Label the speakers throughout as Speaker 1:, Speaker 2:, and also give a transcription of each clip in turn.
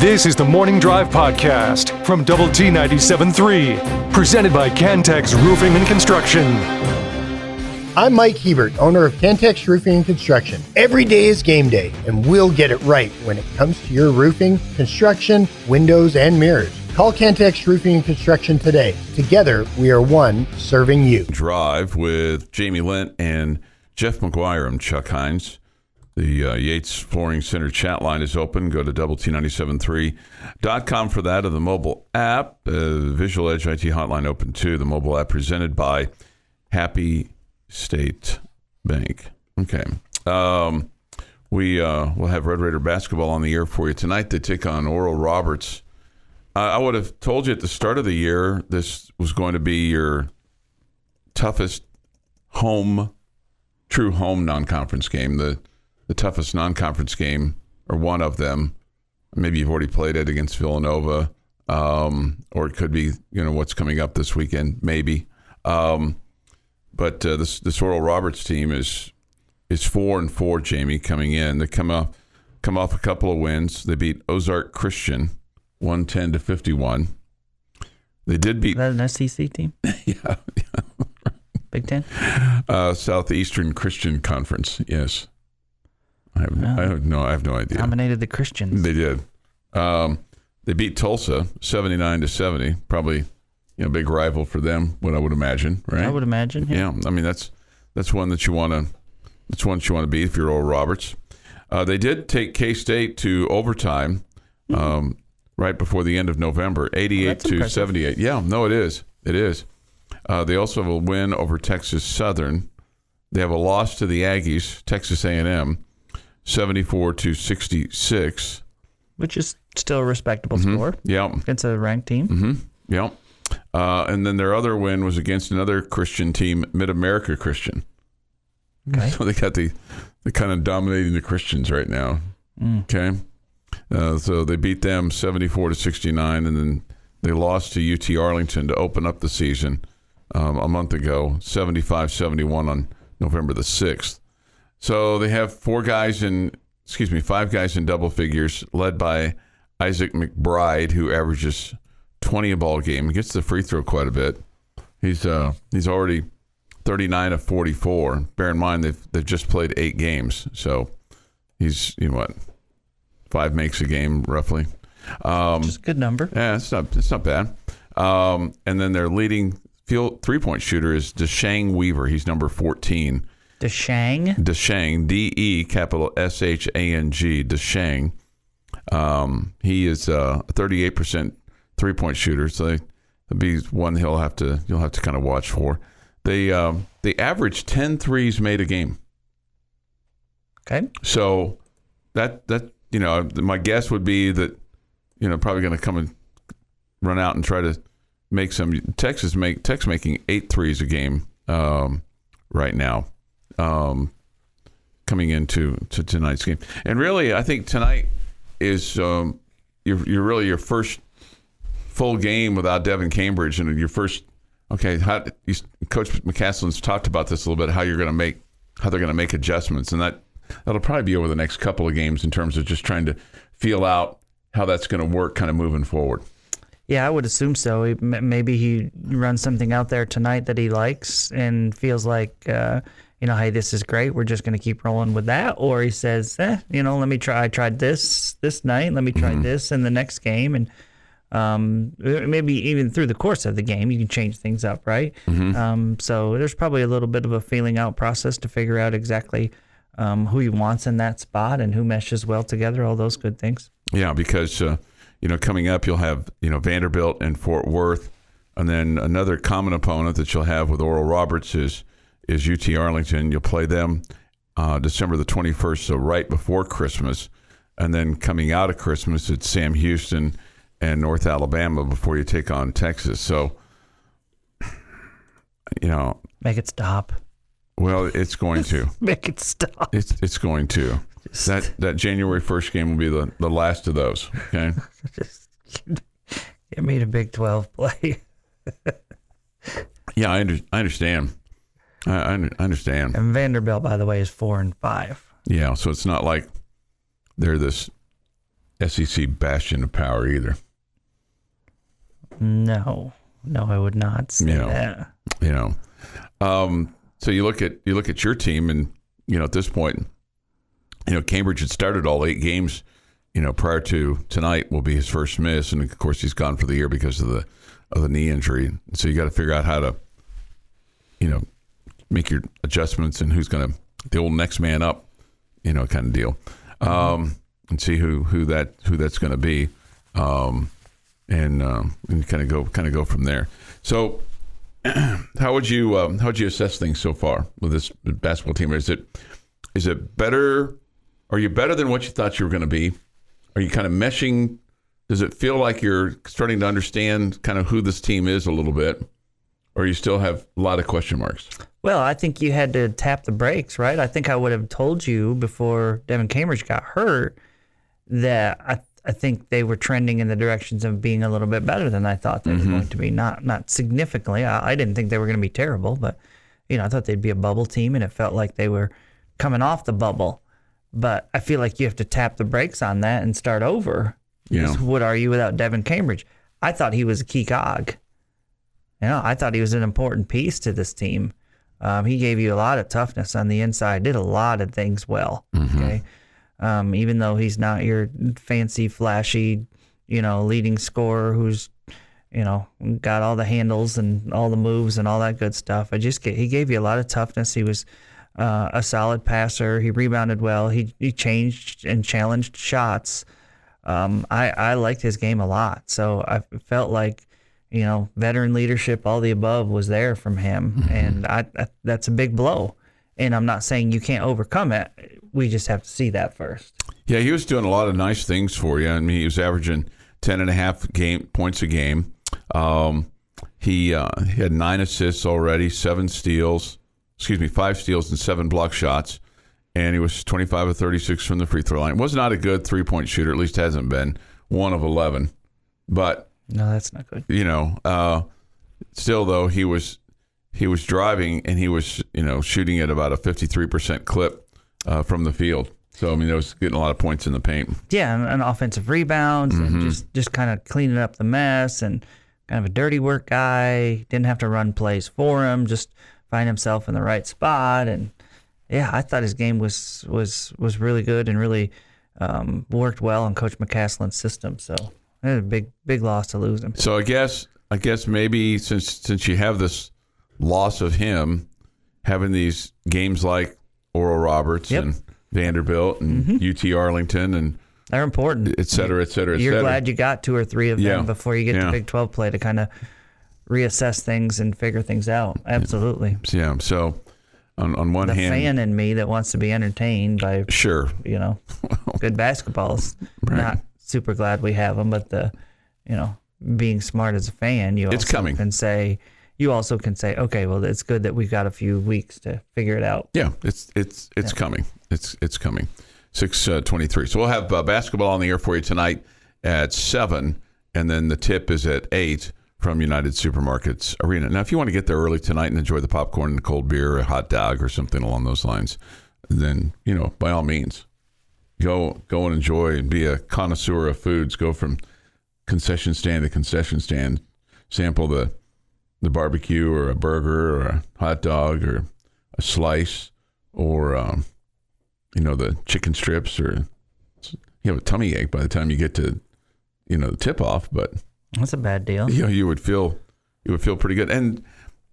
Speaker 1: This is the Morning Drive Podcast from Double T 97.3, presented by Cantex Roofing and Construction.
Speaker 2: I'm Mike Hebert, owner of Cantex Roofing and Construction. Every day is game day, and we'll get it right when it comes to your roofing, construction, windows, and mirrors. Call Cantex Roofing and Construction today. Together, we are one serving you.
Speaker 3: Drive with Jamie Lent and Jeff McGuire. I'm Chuck Heinz. The uh, Yates Flooring Center chat line is open. Go to double T973.com for that, or the mobile app. Uh, Visual Edge IT hotline open too. The mobile app presented by Happy State Bank. Okay. Um, we uh, will have Red Raider basketball on the air for you tonight. They take on Oral Roberts. I would have told you at the start of the year this was going to be your toughest home, true home non-conference game. The the toughest non-conference game, or one of them. Maybe you've already played it against Villanova, um, or it could be you know what's coming up this weekend, maybe. Um, but uh, this this Oral Roberts team is is four and four. Jamie coming in, they come off come off a couple of wins. They beat Ozark Christian, one ten to fifty one. They did beat
Speaker 4: Is that an SEC team?
Speaker 3: yeah,
Speaker 4: Big Ten?
Speaker 3: uh, Southeastern Christian Conference. Yes, I have, I have no I have no idea.
Speaker 4: Dominated the Christians.
Speaker 3: They did. Um, they beat Tulsa seventy nine to seventy. Probably, you know, big rival for them. What I would imagine, right?
Speaker 4: I would imagine. Yeah.
Speaker 3: Yeah, I mean that's that's one that you want to that's one that you want to beat if you're Oral Roberts. Uh, they did take K State to overtime um, right before the end of November, eighty-eight
Speaker 4: that's
Speaker 3: to
Speaker 4: impressive.
Speaker 3: seventy-eight. Yeah, no, it is. It is. Uh, they also have a win over Texas Southern. They have a loss to the Aggies, Texas A&M, seventy-four to sixty-six.
Speaker 4: Which is still a respectable
Speaker 3: Mm-hmm.
Speaker 4: score
Speaker 3: Yeah,
Speaker 4: against a ranked team.
Speaker 3: yeah. Uh, and then their other win was against another Christian team, Mid America Christian.
Speaker 4: Okay.
Speaker 3: So they got the the kind of dominating the Christians right now. Okay, uh, so they beat them seventy four to sixty nine, and then they lost to UT Arlington to open up the season um, a month ago, 75-71 on November the sixth. So they have four guys in, excuse me, five guys in double figures, led by Isaac McBride, who averages twenty a ball game. He gets the free throw quite a bit. He's uh, he's already 39 of 44. Bear in mind they've they've just played eight games, so he's you know what five makes a game roughly. Um,
Speaker 4: is a good number.
Speaker 3: yeah, it's not it's not bad. Um, and then their leading field three point shooter is Deshang Weaver. He's number 14.
Speaker 4: Deshang.
Speaker 3: Deshang, D E capital S H A N G, Deshang. Um, he is uh, a 38% three point shooter, so they, that'd be one he'll have to you'll have to kind of watch for. They um, they average 10 threes made a game.
Speaker 4: Okay.
Speaker 3: So that that you know, my guess would be that you know probably going to come and run out and try to make some. Texas make Tex making eight threes a game um, right now, um, coming into to tonight's game. And really, I think tonight is um, you're you're really your first full game without Devin Cambridge, and your first. Okay, how, you, Coach McCasland's talked about this a little bit. How you're going to make how they're going to make adjustments, and that that'll probably be over the next couple of games in terms of just trying to feel out how that's going to work, kind of moving forward.
Speaker 4: Yeah, I would assume so. Maybe he runs something out there tonight that he likes and feels like, uh, you know, hey, this is great. We're just going to keep rolling with that. Or he says, eh, you know, let me try. I tried this this night. Let me try this in the next game. And um, maybe even through the course of the game, you can change things up, right? Um, so there's probably a little bit of a feeling out process to figure out exactly um, who he wants in that spot and who meshes well together. All those good things.
Speaker 3: Yeah, because uh, you know coming up you'll have you know Vanderbilt and Fort Worth, and then another common opponent that you'll have with Oral Roberts is is UT Arlington. You'll play them uh, December the twenty first, so right before Christmas, and then coming out of Christmas it's Sam Houston and North Alabama before you take on Texas. So you know,
Speaker 4: Make it stop.
Speaker 3: well, it's going to.
Speaker 4: Make it stop.
Speaker 3: It's it's going to. That that January first game will be the, the last of those. Okay.
Speaker 4: Just get me to Big Twelve play.
Speaker 3: Yeah, I, under, I understand. I, I understand.
Speaker 4: And Vanderbilt, by the way, is four and five.
Speaker 3: Yeah, so it's not like they're this SEC bastion of power either.
Speaker 4: No, no, I would not say
Speaker 3: Yeah.
Speaker 4: that.
Speaker 3: You know, um, so you look at you look at your team, and you know at this point, you know Cambridge had started all eight games. You know, prior to tonight will be his first miss, and of course he's gone for the year because of the of the knee injury. So you got to figure out how to, you know, make your adjustments and who's going to the old next man up, you know, kind of deal, um, and see who who that who that's going to be, um, and um, and kind of go kind of go from there. So how would you um, how would you assess things so far with this basketball team? Is it is it better? Are you better than what you thought you were going to be? Are you kind of meshing? Does it feel like you're starting to understand kind of who this team is a little bit, or you still have a lot of question marks?
Speaker 4: Well, I think you had to tap the brakes, right? I think I would have told you before Devin Cambridge got hurt that I I think they were trending in the directions of being a little bit better than I thought they were mm-hmm. going to be. Not not significantly. I, I didn't think they were going to be terrible, but you know I thought they'd be a bubble team, and it felt like they were coming off the bubble. But I feel like you have to tap the brakes on that and start over.
Speaker 3: Yeah.
Speaker 4: What are you without Devin Cambridge? I thought he was a key cog. You know, I thought he was an important piece to this team. Um, he gave you a lot of toughness on the inside, did a lot of things well. Okay. Um, even though he's not your fancy, flashy, you know, leading scorer who's, you know, got all the handles and all the moves and all that good stuff. I just get, he gave you a lot of toughness. He was uh, a solid passer. He rebounded well. He, he changed and challenged shots. Um, I, I liked his game a lot. So I felt like, you know, veteran leadership, all the above was there from him. And I, I, that's a big blow. And I'm not saying you can't overcome it. We just have to see that first.
Speaker 3: Yeah, he was doing a lot of nice things for you. I mean, he was averaging 10 and a half game points a game. Um, he, uh, he had nine assists already, seven steals, excuse me, five steals and seven block shots. And he was 25 of 36 from the free throw line. Was not a good three point shooter, at least hasn't been one of 11. But
Speaker 4: No, that's not good.
Speaker 3: you know, uh, still though he was he was driving and he was you know shooting at about a fifty three percent clip uh, from the field. So I mean, there was getting a lot of points in the paint.
Speaker 4: Yeah, and, and offensive rebounds and just just kind of cleaning up the mess and kind of a dirty work guy. Didn't have to run plays for him. Just find himself in the right spot. And yeah, I thought his game was was was really good and really um, worked well in Coach McCasland's system. So was a big big loss to lose him.
Speaker 3: So I guess I guess maybe since since you have this loss of him, having these games like Oral Roberts
Speaker 4: Yep.
Speaker 3: and Vanderbilt and mm-hmm. UT Arlington and
Speaker 4: They're important.
Speaker 3: et cetera, et cetera, et
Speaker 4: You're
Speaker 3: cetera.
Speaker 4: glad you got two or three of them
Speaker 3: Yeah.
Speaker 4: before you get
Speaker 3: Yeah.
Speaker 4: to Big 12 play to kind of reassess things and figure things out. Absolutely.
Speaker 3: yeah. So on on one hand,
Speaker 4: The
Speaker 3: hand,
Speaker 4: fan in me that wants to be entertained by
Speaker 3: sure,
Speaker 4: you know good basketball is not super glad we have them, but the you know being smart as a fan, you
Speaker 3: It's
Speaker 4: also
Speaker 3: coming.
Speaker 4: can say you also can say okay, well it's good that we've got a few weeks to figure it out.
Speaker 3: Yeah, it's it's it's coming. It's it's coming. Six uh, twenty three. So we'll have uh, basketball on the air for you tonight at seven, and then the tip is at eight from United Supermarkets Arena. Now, if you want to get there early tonight and enjoy the popcorn and cold beer, a hot dog, or something along those lines, then you know by all means, go go and enjoy and be a connoisseur of foods. Go from concession stand to concession stand, sample the the barbecue or a burger or a hot dog or a slice or um, you know the chicken strips or you have a tummy ache by the time you get to you know the tip off but
Speaker 4: That's a bad deal.
Speaker 3: you know you would feel you would feel pretty good and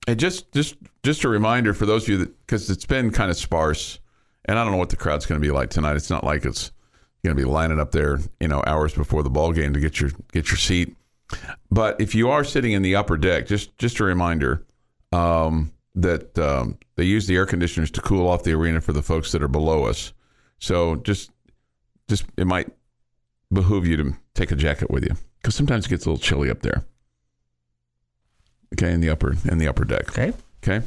Speaker 3: and just just just a reminder for those of you that because it's been kind of sparse and I don't know what the crowd's going to be like tonight it's not like it's going to be lining up there you know hours before the ball game to get your get your seat but if you are sitting in the upper deck just just a reminder um, that um, they use the air conditioners to cool off the arena for the folks that are below us so just just it might behoove you to take a jacket with you because sometimes it gets a little chilly up there. Okay, in the upper in the upper deck.
Speaker 4: Okay.
Speaker 3: Okay,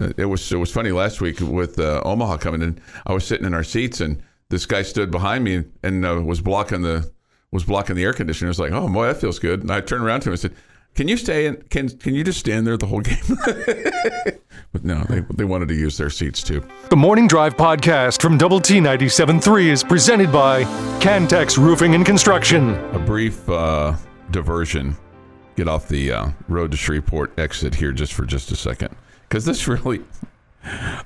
Speaker 3: Uh, it was it was funny last week with uh, Omaha coming in. I was sitting in our seats and this guy stood behind me and uh, was blocking the was blocking the air conditioner. I was like, oh boy, that feels good. And I turned around to him and said, Can you stay in? Can Can you just stand there the whole game? but no, they they wanted to use their seats too.
Speaker 1: The Morning Drive podcast from Double T 97.3 is presented by Cantex Roofing and Construction.
Speaker 3: A brief uh, diversion. Get off the uh, road to Shreveport exit here just for just a second, because this really,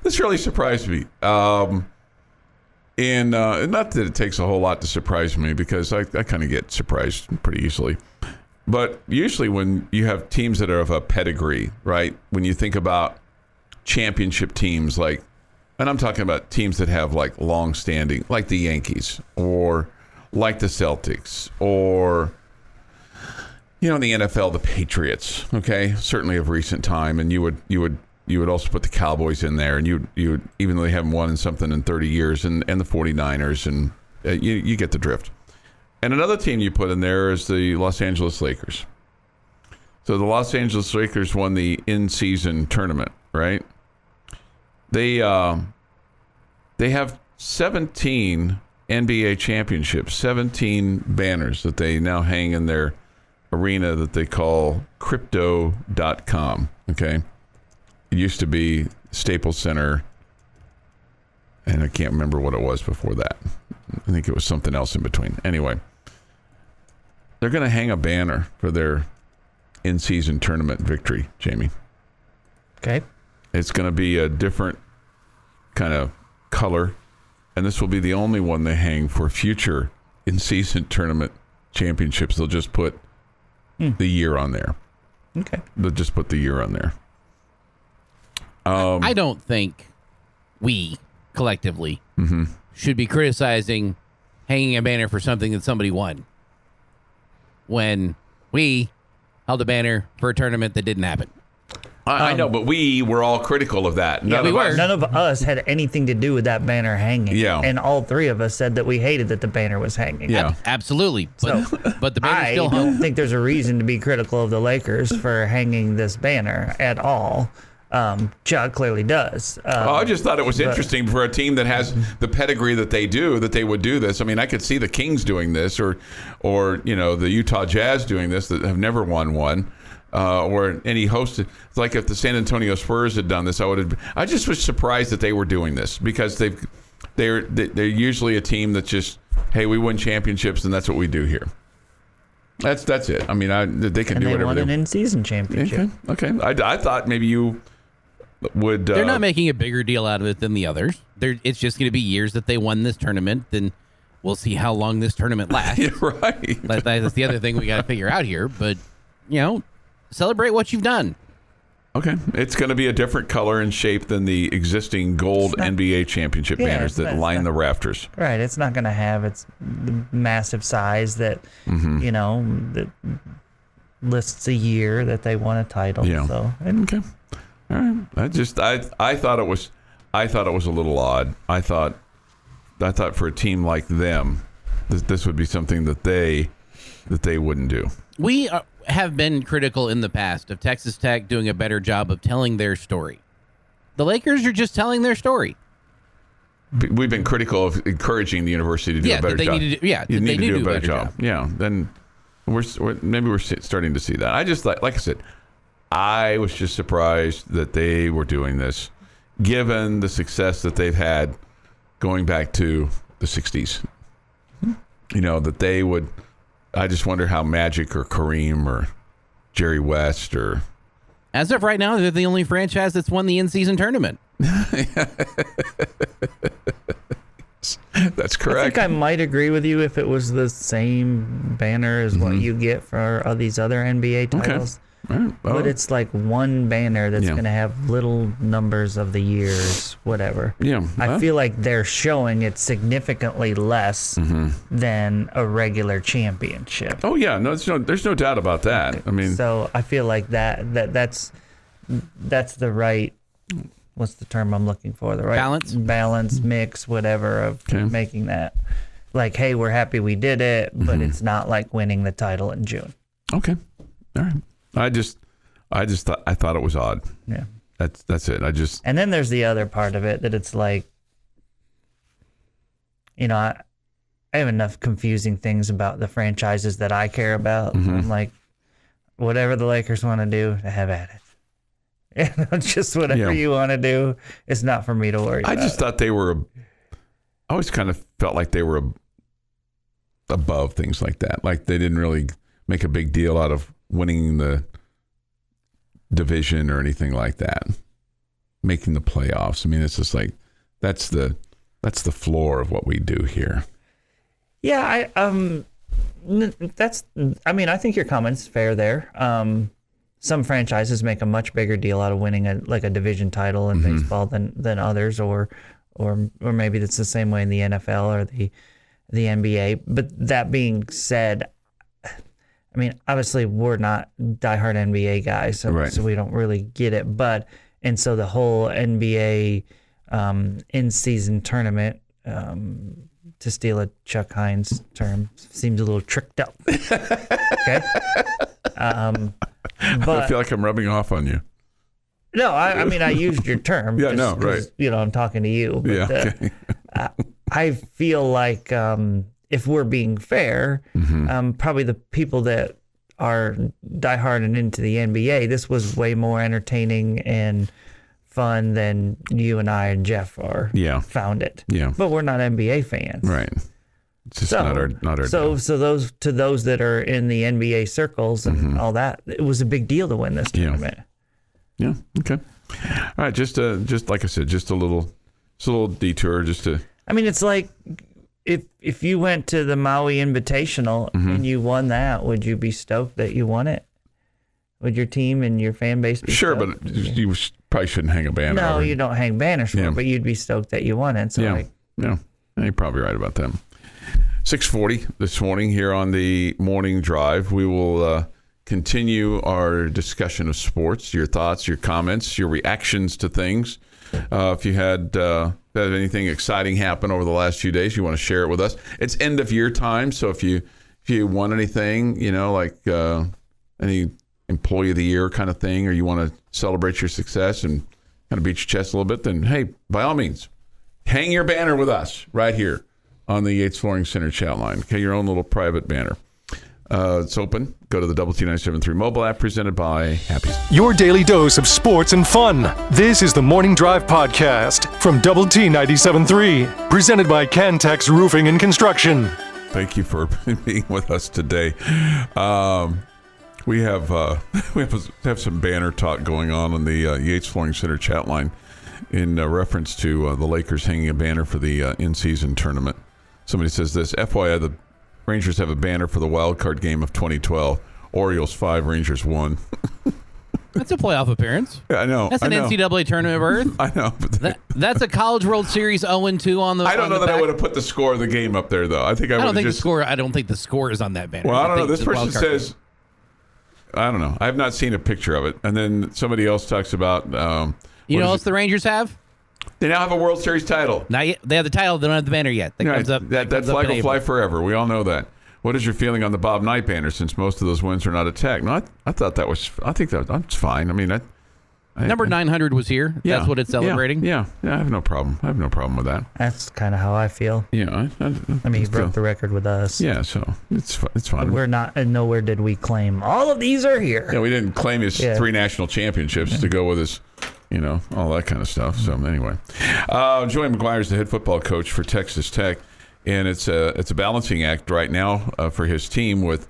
Speaker 3: this really surprised me. Um, and uh, not that it takes a whole lot to surprise me, because I, I kind of get surprised pretty easily. But usually, when you have teams that are of a pedigree, right? When you think about championship teams, like, and I'm talking about teams that have like long standing, like the Yankees or like the Celtics or, you know, in the NFL, the Patriots, okay? Certainly of recent time. And you would, you would, you would also put the Cowboys in there, and you, you, even though they haven't won in something in 30 years, and, and the 49ers, and uh, you, you get the drift. And another team you put in there is the Los Angeles Lakers. So the Los Angeles Lakers won the in-season tournament, right? They uh, they have 17 NBA championships, 17 banners that they now hang in their arena that they call crypto.com, okay? It used to be Staples Center and I can't remember what it was before that. I think it was something else in between. Anyway, they're going to hang a banner for their in season tournament victory, Jamie.
Speaker 4: Okay.
Speaker 3: It's going to be a different kind of color, and this will be the only one they hang for future in season tournament championships. They'll just put hmm. the year on there.
Speaker 4: Okay.
Speaker 3: They'll just put the year on there.
Speaker 5: Um, I don't think we collectively mm-hmm. should be criticizing hanging a banner for something that somebody won when we held a banner for a tournament that didn't happen.
Speaker 3: I, I know, um, but we were all critical of that. None
Speaker 5: we
Speaker 3: of
Speaker 5: were.
Speaker 3: us-
Speaker 4: None of us had anything to do with that banner hanging.
Speaker 3: Yeah.
Speaker 4: And all three of us said that we hated that the banner was hanging.
Speaker 3: Yeah.
Speaker 5: Ab- absolutely. But, but the banner
Speaker 4: I
Speaker 5: still hung.
Speaker 4: don't think there's a reason to be critical of the Lakers for hanging this banner at all. Um, Chuck clearly does. Um,
Speaker 3: Oh, I just thought it was
Speaker 4: but-
Speaker 3: interesting for a team that has the pedigree that they do that they would do this. I mean, I could see the Kings doing this, or, or you know, the Utah Jazz doing this that have never won one, uh, or any host. It's like if the San Antonio Spurs had done this, I would have. I just was surprised that they were doing this because they've they're they're usually a team that just hey we win championships and that's what we do here. That's that's it. I mean, I they can
Speaker 4: and
Speaker 3: do
Speaker 4: they
Speaker 3: whatever
Speaker 4: won
Speaker 3: they
Speaker 4: an in-season championship.
Speaker 3: Okay, okay. I, I thought maybe you would. Uh,
Speaker 5: They're not making a bigger deal out of it than the others. They're, it's just going to be years that they won this tournament. Then we'll see how long this tournament lasts.
Speaker 3: Yeah, right.
Speaker 5: That- that's the other thing we got to figure out here. But you know, celebrate what you've done.
Speaker 3: Okay, it's going to be a different color and shape than the existing gold
Speaker 4: not-
Speaker 3: NBA championship
Speaker 4: Yeah,
Speaker 3: banners that line
Speaker 4: not-
Speaker 3: the rafters.
Speaker 4: Right. It's not going to have its the massive size that,
Speaker 3: Mm-hmm.
Speaker 4: you know, that lists a year that they won a title.
Speaker 3: Yeah.
Speaker 4: So, and
Speaker 3: Okay, all right. I just I I thought it was I thought it was a little odd. I thought I thought for a team like them, this, this would be something that they that they wouldn't do.
Speaker 5: We uh, have been critical in the past of Texas Tech doing a better job of telling their story. The Lakers are just telling their story.
Speaker 3: We've been critical of encouraging the university to do
Speaker 5: Yeah,
Speaker 3: a better
Speaker 5: they
Speaker 3: job.
Speaker 5: need to do- yeah,
Speaker 3: you need to
Speaker 5: do
Speaker 3: do a better, job. Yeah, then we're, we're maybe we're starting to see that. I just like like I said, I was just surprised that they were doing this, given the success that they've had going back to the '60s. You know that they would. I just wonder how Magic or Kareem or Jerry West or
Speaker 5: As of right now, they're the only franchise that's won the in-season tournament.
Speaker 3: that's correct.
Speaker 4: I think I might agree with you if it was the same banner as what you get for all these other NBA
Speaker 3: Mm-hmm. Okay.
Speaker 4: Titles.
Speaker 3: All right, well,
Speaker 4: But it's like one banner that's
Speaker 3: Yeah.
Speaker 4: going to have little numbers of the years, whatever.
Speaker 3: yeah.
Speaker 4: I
Speaker 3: well,
Speaker 4: feel like they're showing it significantly less
Speaker 3: Mm-hmm.
Speaker 4: than a regular championship.
Speaker 3: Oh yeah, no, there's no, there's no doubt about that. I mean,
Speaker 4: So I feel like that that that's that's the right what's the term I'm looking for? The right
Speaker 5: Balance?
Speaker 4: balance, mix, whatever of
Speaker 3: Okay.
Speaker 4: making that. Like, hey, we're happy we did it, but
Speaker 3: Mm-hmm.
Speaker 4: it's not like winning the title in June.
Speaker 3: Okay. All right. I just I just thought I thought it was odd.
Speaker 4: Yeah.
Speaker 3: That's that's it. I just
Speaker 4: And then there's the other part of it that it's like, you know, I, I have enough confusing things about the franchises that I care about.
Speaker 3: Mm-hmm.
Speaker 4: I'm like, whatever the Lakers want to do, have at it. You know, just whatever
Speaker 3: Yeah.
Speaker 4: you want to do. It's not for me to worry about.
Speaker 3: I just thought they were. I always kind of felt like they were above things like that. Like they didn't really make a big deal out of winning the division or anything like that. Making the playoffs. I mean, it's just like that's the that's the floor of what we do here.
Speaker 4: Yeah, I um, that's. I mean, I think your comments fair there. Um, some franchises make a much bigger deal out of winning a like a division title in baseball than than others, or or or maybe it's the same way in the NFL or the the NBA. But that being said, I mean, obviously we're not diehard NBA guys, so,
Speaker 3: Right.
Speaker 4: so we don't really get it. But and so the whole NBA um, in season tournament, um, to steal a Chuck Heinz term, seems a little tricked up. okay. Um,
Speaker 3: I feel like I'm rubbing off on you.
Speaker 4: no, I, I mean I used your term.
Speaker 3: Yeah,
Speaker 4: just
Speaker 3: no, right.
Speaker 4: You know, I'm talking to you. But,
Speaker 3: Yeah.
Speaker 4: uh,
Speaker 3: Okay.
Speaker 4: I feel like um, if we're being fair,
Speaker 3: Mm-hmm.
Speaker 4: um, probably the people that are diehard and into the NBA, this was way more entertaining and fun than you and I and Jeff are.
Speaker 3: Yeah.
Speaker 4: found it.
Speaker 3: Yeah.
Speaker 4: but we're not NBA fans.
Speaker 3: Right. It's just
Speaker 4: So,
Speaker 3: not our not our
Speaker 4: so
Speaker 3: deal.
Speaker 4: so those to those that are in the NBA circles and all that, it was a big deal to win this
Speaker 3: Mm-hmm. Yeah.
Speaker 4: tournament.
Speaker 3: Yeah. Okay. All right. Just uh, just like I said, just a little, just a little detour, just to
Speaker 4: I mean, it's like if if you went to the Maui Invitational
Speaker 3: Mm-hmm.
Speaker 4: and you won that, would you be stoked that you won it? Would your team and your fan base be
Speaker 3: sure,
Speaker 4: stoked?
Speaker 3: but you sh- probably shouldn't hang a banner.
Speaker 4: no,
Speaker 3: over-
Speaker 4: you don't hang banners for
Speaker 3: Yeah.
Speaker 4: it, but you'd be stoked that you won it. So
Speaker 3: Yeah.
Speaker 4: like,
Speaker 3: Yeah. You're probably right about that. 640 this morning here on the morning drive. We will uh, continue our discussion of sports, your thoughts, your comments, your reactions to things. Uh, if you had, uh, had anything exciting happen over the last few days, you want to share it with us. It's end of year time, so if you if you won anything, you know, like uh, any employee of the year kind of thing, or you want to celebrate your success and kind of beat your chest a little bit, then hey, by all means, hang your banner with us right here on the Yates Flooring Center chat line. Okay, your own little private banner. Uh, it's open. Go to the Double T 973 mobile app presented by Happy.
Speaker 1: Your daily dose of sports and fun. This is the Morning Drive Podcast from Double T 97.3, presented by Cantex Roofing and Construction.
Speaker 3: Thank you for being with us today. Um, we have uh, we have, have some banner talk going on on the uh, Yates Flooring Center chat line in uh, reference to uh, the Lakers hanging a banner for the uh, in-season tournament. Somebody says this: FYI, the Rangers have a banner for the wild card game of 2012. Orioles five, Rangers one.
Speaker 5: That's a playoff appearance.
Speaker 3: Yeah, I know.
Speaker 5: That's an
Speaker 3: know.
Speaker 5: NCAA tournament berth.
Speaker 3: I know. But
Speaker 5: That, that's a College World Series 0 2 on the.
Speaker 3: I don't know that I would have put the score of the game up there, though. I think I,
Speaker 5: I don't think
Speaker 3: just.
Speaker 5: the score. I don't think the score is on that banner.
Speaker 3: Well, I don't know. This person says,
Speaker 5: game.
Speaker 3: I don't know. I have not seen a picture of it. And then somebody else talks about. Um,
Speaker 5: You know what else
Speaker 3: it?
Speaker 5: the Rangers have?
Speaker 3: They now have a World Series title.
Speaker 5: Not yet. They have the title. They don't have the banner yet. That
Speaker 3: Right.
Speaker 5: comes up.
Speaker 3: that that
Speaker 5: comes
Speaker 3: flag
Speaker 5: in
Speaker 3: will fly forever. We all know that. What is your feeling on the Bob Knight banner? Since most of those wins are not a tech. No, I, I thought that was. I think that that's fine. I mean, I, I
Speaker 5: Number 900 was here.
Speaker 3: yeah,
Speaker 5: That's what it's celebrating.
Speaker 3: Yeah, yeah, I have no problem. I have no problem with that.
Speaker 4: that's kind of how I feel.
Speaker 3: Yeah, I, I,
Speaker 4: I mean, he
Speaker 3: still-
Speaker 4: broke the record with us.
Speaker 3: Yeah, so it's it's fine.
Speaker 4: We're not, and nowhere did we claim all of these are here.
Speaker 3: Yeah, we didn't claim his
Speaker 4: Yeah.
Speaker 3: three national championships to go with his, you know, all that kind of stuff. So anyway, uh, Joey McGuire is the head football coach for Texas Tech, and it's a it's a balancing act right now uh, for his team with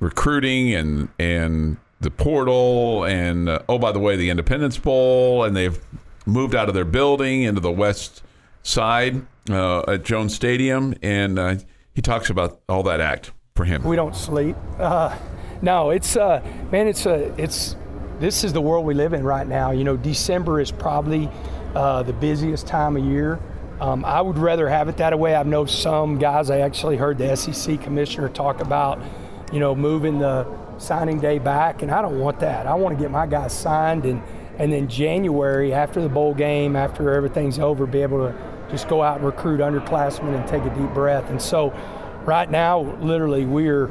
Speaker 3: recruiting and and the portal and uh, oh by the way the Independence Bowl and they've moved out of their building into the west side uh, at Jones Stadium and uh, he talks about all that act for him.
Speaker 6: We don't sleep. Uh, no, it's uh, man, it's a it's this is the world we live in right now. You know, December is probably uh, the busiest time of year. Um, I would rather have it that way. I know some guys. I actually heard the SEC commissioner talk about, you know, moving the signing day back, and I don't want that. I want to get my guys signed, and and then January after the bowl game, after everything's over, be able to just go out and recruit underclassmen and take a deep breath. And so, right now, literally, we're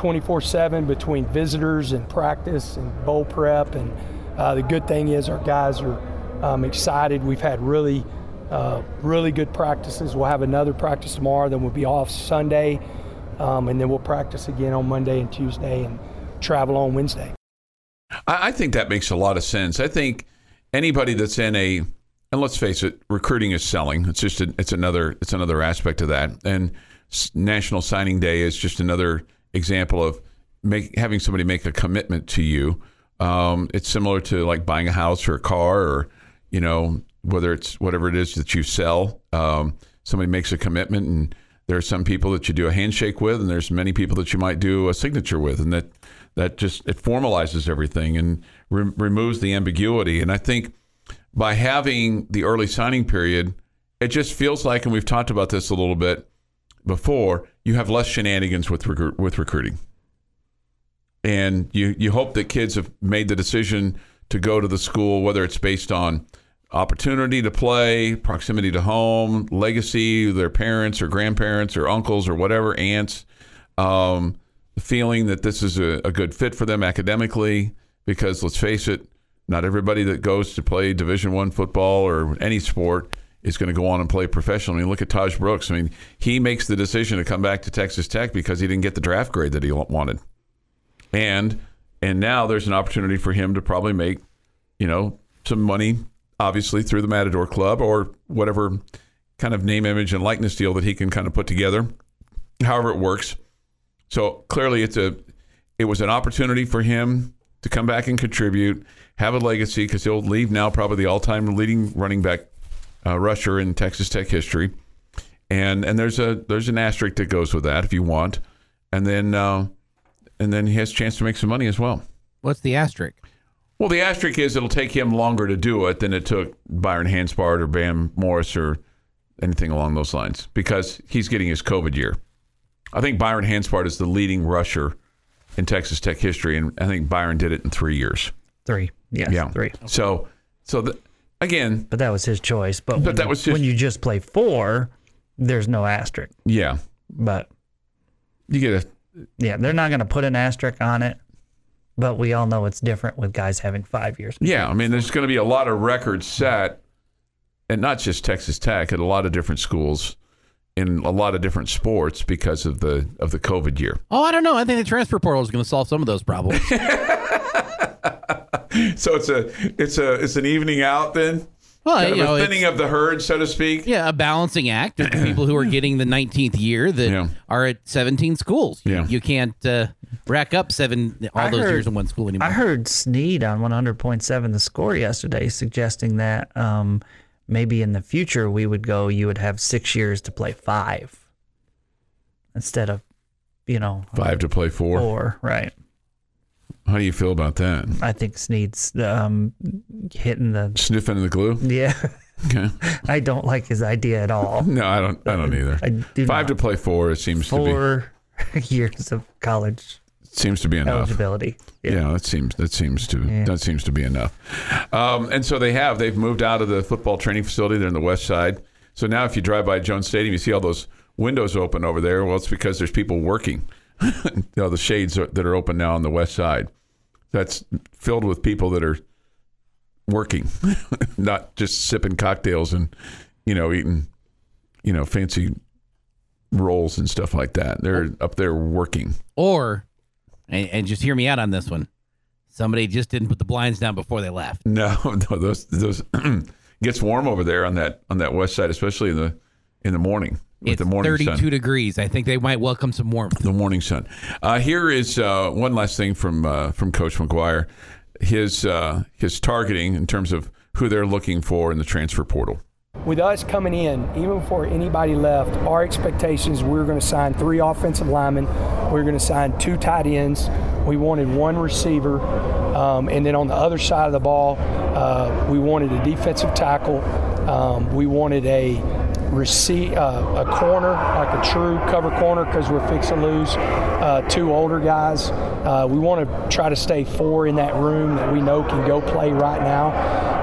Speaker 6: 24/7 between visitors and practice and bowl prep. And uh, the good thing is, our guys are um, excited. We've had really, uh, really good practices. We'll have another practice tomorrow. Then we'll be off Sunday, um, and then we'll practice again on Monday and Tuesday, and travel on Wednesday.
Speaker 3: I, think that makes a lot of sense. I think anybody that's in a and let's face it, recruiting is selling. It's just a, it's another it's another aspect of that. And National Signing Day is just another example of make, having somebody make a commitment to you. Um, it's similar to like buying a house or a car or you know whether it's whatever it is that you sell. Um, somebody makes a commitment and there are some people that you do a handshake with and there's many people that you might do a signature with and that that just it formalizes everything and re- removes the ambiguity and i think by having the early signing period it just feels like and we've talked about this a little bit before you have less shenanigans with recru- with recruiting and you you hope that kids have made the decision to go to the school whether it's based on opportunity to play, proximity to home, legacy, their parents or grandparents or uncles or whatever, aunts, um, the feeling that this is a, a good fit for them academically. Because let's face it, not everybody that goes to play Division One football or any sport is going to go on and play professionally. I mean, look at Tahj Brooks. I mean, he makes the decision to come back to Texas Tech because he didn't get the draft grade that he wanted, and and now there's an opportunity for him to probably make, you know, some money obviously through the Matador Club or whatever kind of name, image, and likeness deal that he can kind of put together, however it works. So clearly, it's a it was an opportunity for him to come back and contribute, have a legacy because he'll leave now probably the all-time leading running back uh, rusher in Texas Tech history, and and there's a there's an asterisk that goes with that if you want, and then uh, and then he has a chance to make some money as well.
Speaker 5: What's the asterisk?
Speaker 3: Well, the asterisk is it'll take him longer to do it than it took Byron Hanspard or Bam Morris or anything along those lines because he's getting his COVID year. I think Byron Hanspard is the leading rusher in Texas Tech history, and I think Byron did it in three years.
Speaker 4: Three. Yes,
Speaker 3: Yeah,
Speaker 4: three.
Speaker 3: So, so the, again,
Speaker 4: But that was his choice. But, when,
Speaker 3: that
Speaker 4: you-
Speaker 3: was just-
Speaker 4: when you just play four, there's no asterisk.
Speaker 3: yeah,
Speaker 4: But
Speaker 3: you get a
Speaker 4: yeah, they're not going to put an asterisk on it. But we all know it's different with guys having five years.
Speaker 3: Yeah, I mean, there's going to be a lot of records set, and not just Texas Tech, at a lot of different schools in a lot of different sports because of the of the COVID year.
Speaker 5: Oh, I don't know. I think the transfer portal is going to solve some of those problems.
Speaker 3: So it's a it's a it's an evening out then,
Speaker 5: Well,
Speaker 3: kind of
Speaker 5: you know,
Speaker 3: a thinning of the herd, so to speak.
Speaker 5: yeah, a balancing act of the people who are getting the 19th year that
Speaker 3: Yeah.
Speaker 5: are at 17 schools. You-
Speaker 3: Yeah.
Speaker 5: You can't uh, rack up seven all
Speaker 4: I
Speaker 5: those
Speaker 4: heard-
Speaker 5: years in one school anymore.
Speaker 4: I heard Sneed on 100.7 The Score yesterday suggesting that um, maybe in the future we would go, you would have six years to play five instead of, you know,
Speaker 3: Five to play four.
Speaker 4: four. Right.
Speaker 3: How do you feel about that?
Speaker 4: I think Sneed's um, hitting the.
Speaker 3: Sniffing the glue?
Speaker 4: Yeah.
Speaker 3: Okay.
Speaker 4: I don't like his idea at all.
Speaker 3: No, I don't. I don't either.
Speaker 4: I do
Speaker 3: Five to play four. It seems to
Speaker 4: Four years of college
Speaker 3: be seems to be enough.
Speaker 4: eligibility.
Speaker 3: Yeah. that seems that seems to that seems to be enough. Um, and so they have they've moved out of the football training facility. They're in the west side. So now, if you drive by Jones Stadium, you see all those windows open over there. Well, it's because there's people working. you know, the shades are, that are open now on the west side. That's filled with people that are working, not just sipping cocktails and you know eating you know fancy rolls and stuff like that. They're up there working.
Speaker 5: or, and, and just hear me out on this one, somebody just didn't put the blinds down before they left.
Speaker 3: No, no, those those gets warm over there on that on that west side, especially in the in the morning with
Speaker 5: It's
Speaker 3: the morning
Speaker 5: 32
Speaker 3: sun.
Speaker 5: degrees. I think they might welcome some warmth.
Speaker 3: The morning sun. Uh, here is uh, one last thing from uh, from Coach McGuire. His uh, his targeting in terms of who they're looking for in the transfer portal.
Speaker 6: With us coming in, even before anybody left, our expectations we were going to sign three offensive linemen, we were going to sign two tight ends, we wanted one receiver, um, and then on the other side of the ball, uh, we wanted a defensive tackle, um, we wanted a receive uh, a corner, like a true cover corner, because we're fixing to lose uh, two older guys. Uh, we want to try to stay four in that room that we know can go play right now,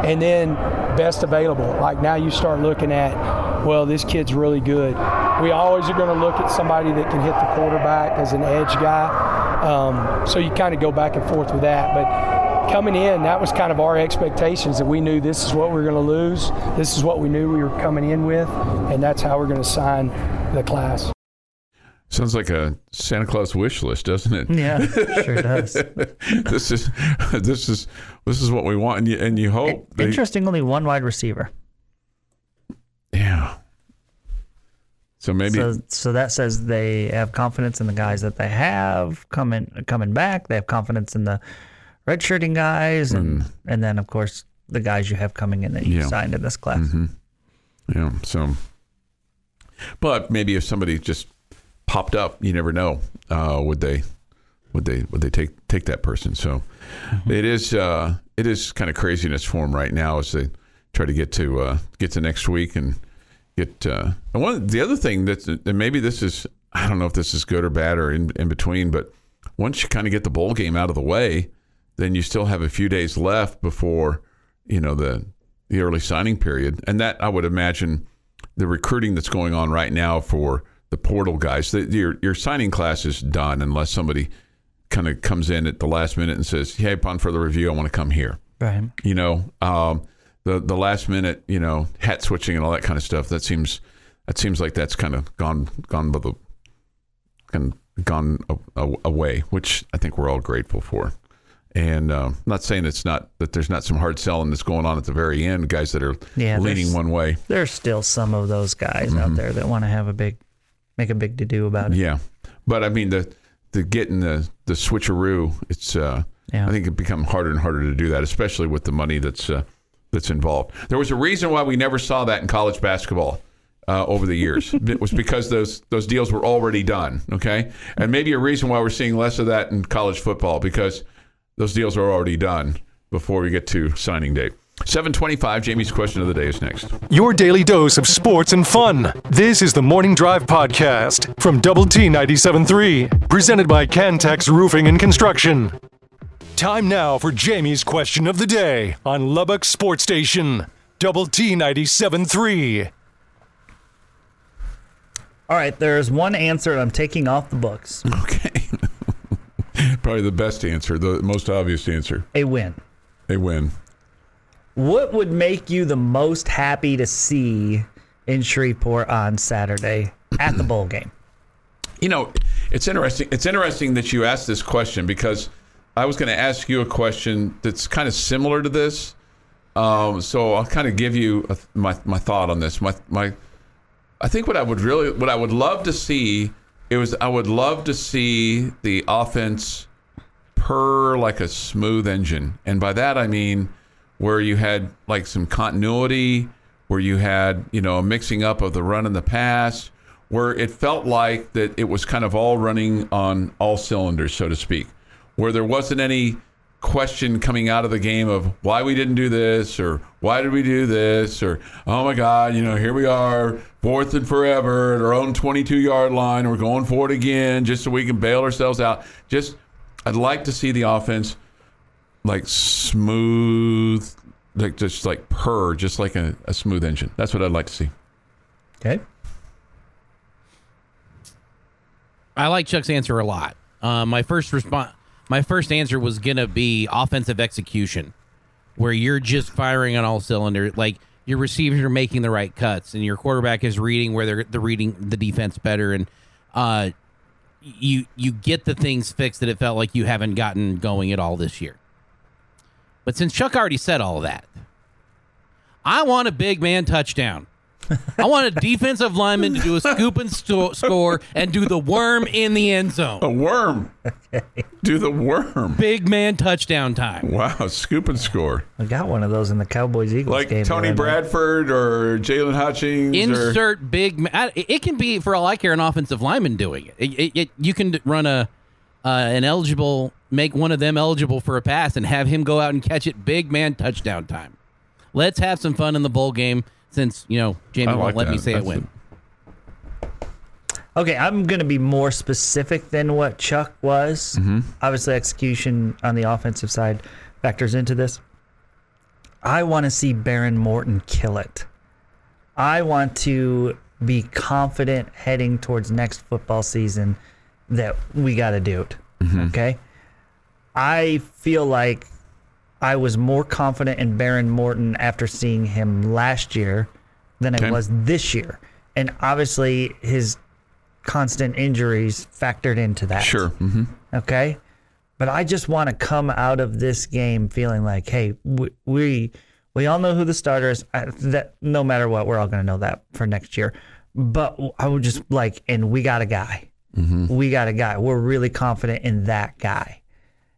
Speaker 6: and then best available. Like now, you start looking at, well, this kid's really good. We always are going to look at somebody that can hit the quarterback as an edge guy. Um, so you kind of go back and forth with that, but coming in, that was kind of our expectations that we knew this is what we are going to lose. This is what we knew we were coming in with, and that's how we're going to sign the class.
Speaker 3: Sounds like a Santa Claus wish list, doesn't it?
Speaker 4: Yeah, sure does.
Speaker 3: this is this is this is what we want, and you and you hope. they-
Speaker 4: Interesting, only one wide receiver.
Speaker 3: yeah. So maybe
Speaker 4: So, so that says they have confidence in the guys that they have coming coming back. They have confidence in the redshirting guys, and and then of course the guys you have coming in that you
Speaker 3: Yeah. Mm-hmm.
Speaker 4: signed in this class.
Speaker 3: Yeah. So, but maybe if somebody just popped up, you never know. Uh, would they? Would they? Would they take take that person? So, it is. Uh, it is kind of craziness for them right now as they try to get to uh, get to next week and get. Uh, and one the other thing that's and maybe this is I don't know if this is good or bad or in in between, but once you kind of get the bowl game out of the way, then you still have a few days left before you know the the early signing period, and that I would imagine the recruiting that's going on right now for the portal guys. The, your your signing class is done unless somebody kind of comes in at the last minute and says, "Hey, upon further review, I want to come here."
Speaker 4: Right.
Speaker 3: You know, um, the the last minute, you know, hat switching and all that kind of stuff. That seems that seems like that's kind of gone gone by the kind of gone away, which I think we're all grateful for. And I'm not saying it's not that there's not some hard selling that's going on at the very end, guys that are
Speaker 4: Yeah,
Speaker 3: leaning one way.
Speaker 4: There's still some of those guys out there that want to have a big, make a big to do about it.
Speaker 3: Mm-hmm. Yeah, but I mean the the getting the the switcheroo. It's uh,
Speaker 4: Yeah.
Speaker 3: I think it become harder and harder to do that, especially with the money that's uh, that's involved. There was a reason why we never saw that in college basketball. Uh, over the years, it was because those those deals were already done. Okay, and maybe a reason why we're seeing less of that in college football because those deals are already done before we get to signing date. Seven twenty-five. Jamie's question of the day is next.
Speaker 1: Your daily dose of sports and fun. This is the Morning Drive Podcast from Double T 97.3, presented by Cantex Roofing and Construction. Time now for Jamie's question of the day on Lubbock Sports Station, Double T 97.3.
Speaker 4: All right, there's one answer and I'm taking off the books.
Speaker 3: Okay, probably the best answer, the most obvious answer.
Speaker 4: A win.
Speaker 3: A win.
Speaker 4: What would make you the most happy to see in Shreveport on Saturday at the bowl game?
Speaker 3: You know, it's interesting. It's interesting that you asked this question because I was going to ask you a question that's kind of similar to this. Um, so I'll kind of give you a, my my thought on this. My my, I think what I would really, what I would love to see, it was I would love to see the offense purr like a smooth engine, and by that I mean where you had like some continuity, where you had you know a mixing up of the run and the pass, where it felt like that it was kind of all running on all cylinders, so to speak, where there wasn't any question coming out of the game of why we didn't do this or why did we do this or oh my god you know here we are fourth and forever at our own 22 yard line we're going for it again just so we can bail ourselves out just i'd like to see the offense like smooth like just like purr just like a, a smooth engine that's what i'd like to see
Speaker 4: Okay.
Speaker 5: I like Chuck's answer a lot. Uh, my first response, my first answer was gonna be offensive execution, where you're just firing on all cylinders. Like your receivers are making the right cuts, and your quarterback is reading where they're the reading the defense better, and uh, you you get the things fixed that it felt like you haven't gotten going at all this year. But since Chuck already said all that, I want a big man touchdown. I want a defensive lineman to do a scoop and sto- score and do the worm in the end zone.
Speaker 3: a worm do the worm
Speaker 5: Big man touchdown time.
Speaker 3: wow scoop and score
Speaker 4: I got one of those in the Cowboys Eagles
Speaker 3: like
Speaker 4: game.
Speaker 3: tony
Speaker 4: the other night.
Speaker 3: bradford or jaylon hutchings or,
Speaker 5: Insert big. Ma- I- it can be for all I care an offensive lineman doing it. It, it, it- you can run a uh, an eligible, make one of them eligible for a pass, and have him go out and catch it. Big man touchdown time. Let's have some fun in the bowl game. Since you know Jamie
Speaker 3: I
Speaker 5: won't
Speaker 3: like
Speaker 5: let me
Speaker 3: that.
Speaker 5: say it
Speaker 3: That's
Speaker 5: win.
Speaker 4: Okay, I'm going to be more specific than what Chuck was.
Speaker 3: Mm-hmm.
Speaker 4: Obviously, execution on the offensive side factors into this. I want to see Behren Morton kill it. I want to be confident heading towards next football season that we got to do it.
Speaker 3: Mm-hmm.
Speaker 4: Okay? I feel like I was more confident in Behren Morton after seeing him last year than
Speaker 3: Okay.
Speaker 4: I was this year. And obviously his constant injuries factored into that.
Speaker 3: Sure. hmm
Speaker 4: Okay. But I just want to come out of this game feeling like, hey, we we, we all know who the starter is. I, that no matter what, we're all going to know that for next year. But I would just like, and we got a guy. We got a guy. We're really confident in that guy.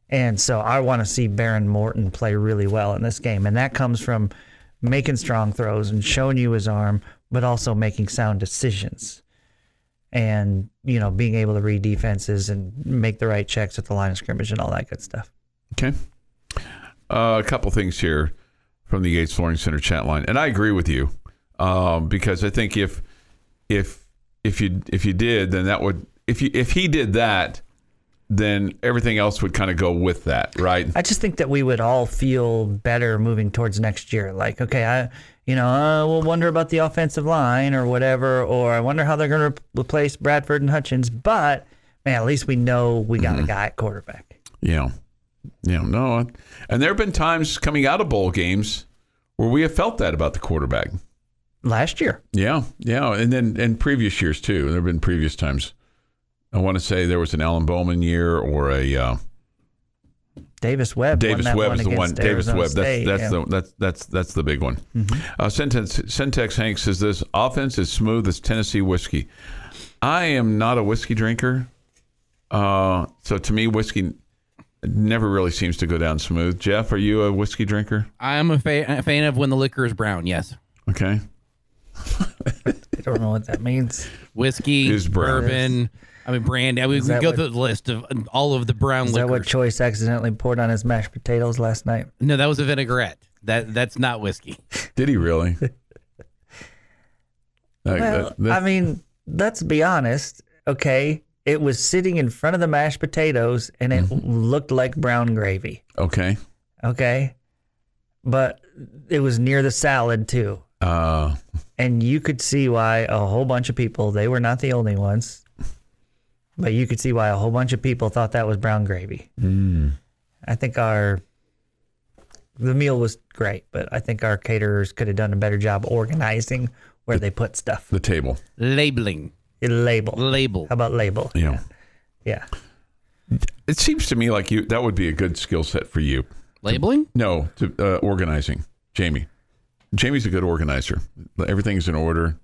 Speaker 4: And so I want to see Behren Morton play really well in this game. And that comes from making strong throws and showing you his arm, but also making sound decisions and, you know, being able to read defenses and make the right checks at the line of scrimmage and all that good stuff.
Speaker 3: Okay. Uh, a couple things here from the Yates Flooring Center chat line, and I agree with you um, because I think if if if you if you did, then that would if you if he did that, then everything else would kind of go with that, right?
Speaker 4: I just think that we would all feel better moving towards next year. Like, okay, I, you know, uh, we'll wonder about the offensive line or whatever, or I wonder how they're going to replace Bradford and Hutchings. But man, at least we know we got a guy at quarterback.
Speaker 3: Yeah. Yeah, no. And there have been times coming out of bowl games where we have felt that about the quarterback.
Speaker 4: Last year,
Speaker 3: Yeah, yeah, and then and previous years too. There have been previous times. I want to say there was an Alan Bowman year or a uh,
Speaker 4: Davis Webb.
Speaker 3: Davis
Speaker 4: won that
Speaker 3: Webb
Speaker 4: one
Speaker 3: is the one. Davis
Speaker 4: Arizona
Speaker 3: Webb. That's
Speaker 4: State,
Speaker 3: that's
Speaker 4: yeah.
Speaker 3: the that's that's that's the big one. Uh, Syntax, Syntax Hank says this offense is smooth as Tennessee whiskey. I am not a whiskey drinker, uh, so to me, whiskey never really seems to go down smooth. Jeff, are you a whiskey drinker?
Speaker 5: I'm a, fa- a fan of when the liquor is brown. Yes,
Speaker 3: Okay,
Speaker 4: I don't know what that means.
Speaker 5: whiskey,
Speaker 3: Is brown.
Speaker 5: bourbon. I mean, brandy. I mean, we go
Speaker 4: what-
Speaker 5: through the list of all of the brown
Speaker 4: Is that what. Choice accidentally poured on his mashed potatoes last night?
Speaker 5: no, that was a vinaigrette. That that's not whiskey.
Speaker 3: did he really? Like,
Speaker 4: Well,
Speaker 3: that- that-
Speaker 4: I mean, let's be honest. Okay, it was sitting in front of the mashed potatoes, and it looked like brown gravy.
Speaker 3: okay.
Speaker 4: Okay, but it was near the salad too,
Speaker 3: Uh,
Speaker 4: and you could see why a whole bunch of people. They were not the only ones, but you could see why a whole bunch of people thought that was brown gravy. I think our the meal was great, but I think our caterers could have done a better job organizing where they put stuff.
Speaker 3: the table.
Speaker 5: Labeling,
Speaker 4: Label.
Speaker 5: label.
Speaker 4: How about label?
Speaker 3: Yeah.
Speaker 4: Yeah.
Speaker 3: It seems to me like you that would be a good skill set for you.
Speaker 5: Labeling?
Speaker 3: No, to uh, organizing. Jamie. Jamie's a good organizer. Everything's in order.